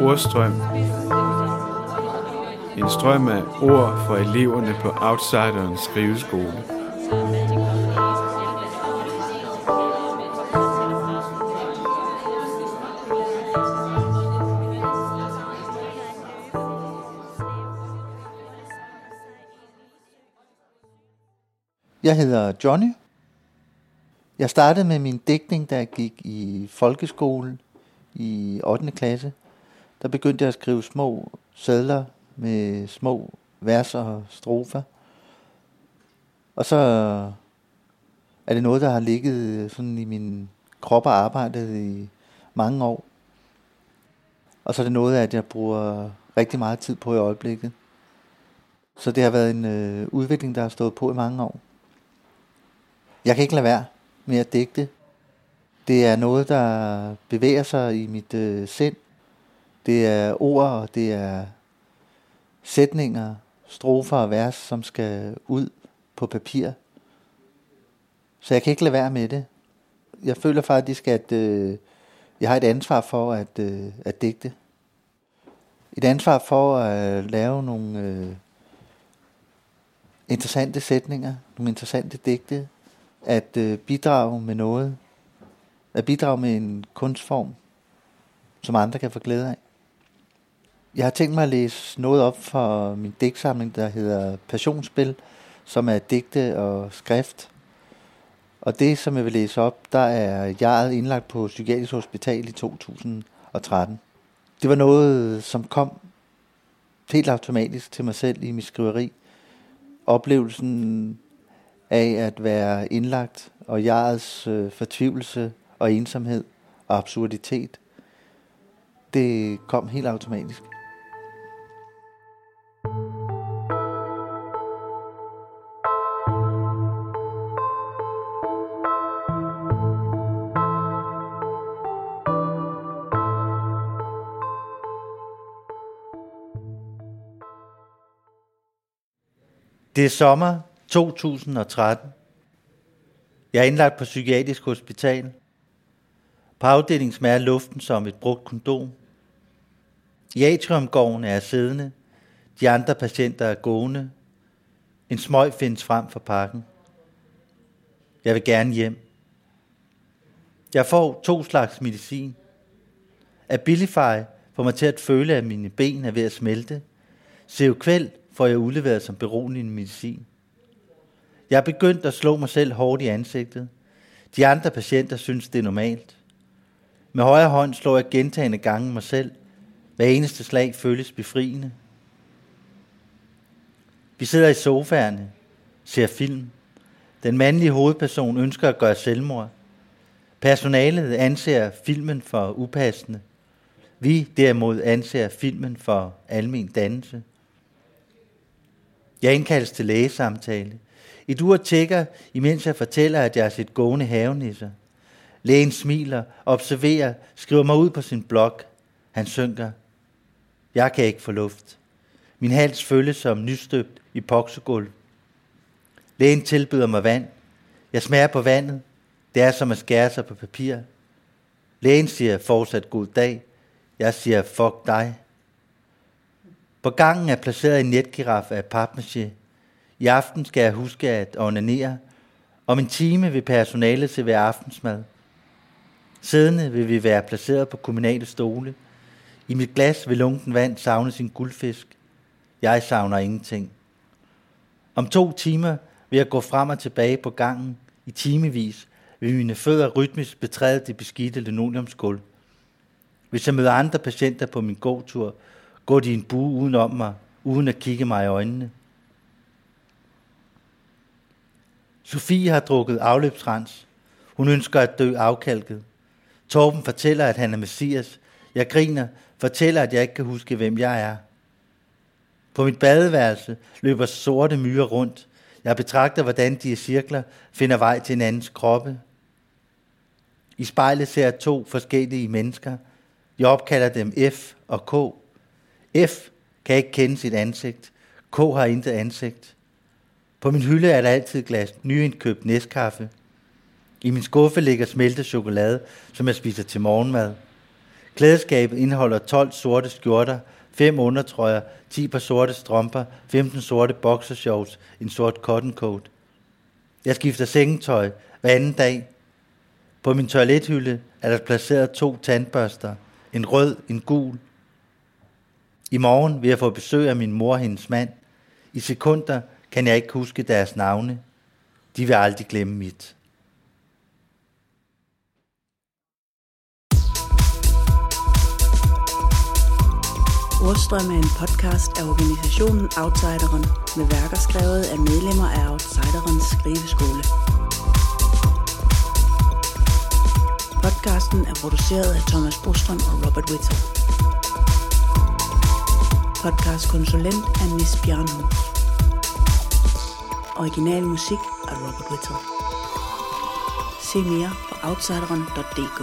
Ordstrøm. En strøm af ord for eleverne på Outsiderens skriveskole. Jeg hedder Johnny. Jeg startede med min dækning, da jeg gik i folkeskole i 8. klasse. Der begyndte jeg at skrive små sædler med små vers og strofer. Og så er det noget, der har ligget sådan i min krop og arbejdet i mange år. Og så er det noget, at jeg bruger rigtig meget tid på i øjeblikket. Så det har været en øh, udvikling, der har stået på i mange år. Jeg kan ikke lade være med at digte. Det er noget, der bevæger sig i mit øh, sind. Det er ord, og det er sætninger, strofer og vers, som skal ud på papir. Så jeg kan ikke lade være med det. Jeg føler faktisk, at øh, jeg har et ansvar for at, øh, at digte. Et ansvar for at øh, lave nogle øh, interessante sætninger, nogle interessante digte, at øh, bidrage med noget, at bidrage med en kunstform, som andre kan få glæde af. Jeg har tænkt mig at læse noget op fra min digtsamling, der hedder Passionsspil, som er digte og skrift. Og det, som jeg vil læse op, der er jeg indlagt på Psykiatrisk Hospital i 2013. Det var noget, som kom helt automatisk til mig selv i mit skriveri. Oplevelsen af at være indlagt, og jegets øh, fortvivlelse og ensomhed og absurditet, det kom helt automatisk. Det er sommer 2013. Jeg er indlagt på psykiatrisk hospital. På afdelingen smager luften som et brugt kondom. I atriumgården er jeg siddende. De andre patienter er gående. En smøg findes frem for pakken. Jeg vil gerne hjem. Jeg får to slags medicin. Abilify får mig til at føle, at mine ben er ved at smelte. Seoquel får jeg udleveret som beroligende medicin. Jeg er begyndt at slå mig selv hårdt i ansigtet. De andre patienter synes, det er normalt. Med højre hånd slår jeg gentagende gange mig selv. Hver eneste slag føles befriende. Vi sidder i sofaerne, ser film. Den mandlige hovedperson ønsker at gøre selvmord. Personalet anser filmen for upassende. Vi derimod anser filmen for almen dannelse. Jeg indkaldes til lægesamtale. Et ur tjekker, imens jeg fortæller, at jeg har set gående havenisser. Lægen smiler, observerer, skriver mig ud på sin blog. Han synker. Jeg kan ikke få luft. Min hals føles som nystøbt i poksegulv. Lægen tilbyder mig vand. Jeg smager på vandet. Det er som at skære sig på papir. Lægen siger fortsat god dag. Jeg siger fuck dig. På gangen er placeret en netgiraf af papmaché. I aften skal jeg huske at onanere. Om en time vil personalet til hver aftensmad. Siddende vil vi være placeret på kommunale stole. I mit glas vil lunken vand savne sin guldfisk. Jeg savner ingenting. Om to timer vil jeg gå frem og tilbage på gangen. I timevis vil mine fødder rytmisk betræde det beskidte linoleumsgulv. Hvis jeg møder andre patienter på min gåtur, går de en bue uden om mig, uden at kigge mig i øjnene. Sofie har drukket afløbsrens. Hun ønsker at dø afkalket. Torben fortæller, at han er messias. Jeg griner, fortæller, at jeg ikke kan huske, hvem jeg er. På mit badeværelse løber sorte myrer rundt. Jeg betragter, hvordan de i cirkler finder vej til en andens kroppe. I spejlet ser jeg to forskellige mennesker. Jeg opkalder dem F og K. F kan ikke kende sit ansigt. K har intet ansigt. På min hylde er der altid glas nyindkøbt næstkaffe. I min skuffe ligger smeltet chokolade, som jeg spiser til morgenmad. Klædeskabet indeholder 12 sorte skjorter, 5 undertrøjer, 10 par sorte strømper, 15 sorte boxershorts, en sort cotton coat. Jeg skifter sengetøj hver anden dag. På min toilethylde er der placeret to tandbørster, en rød, en gul. I morgen vil jeg få besøg af min mor og hendes mand. I sekunder kan jeg ikke huske deres navne. De vil aldrig glemme mit. Ordstrøm er en podcast af organisationen Outsideren med værker skrevet af medlemmer af Outsiderens skriveskole. Podcasten er produceret af Thomas Brostrøm og Robert Whittle. Podcastkonsulent er Nis Bjørnhus. Original musik af Robert Whittle. Se mere på outsideren.dk.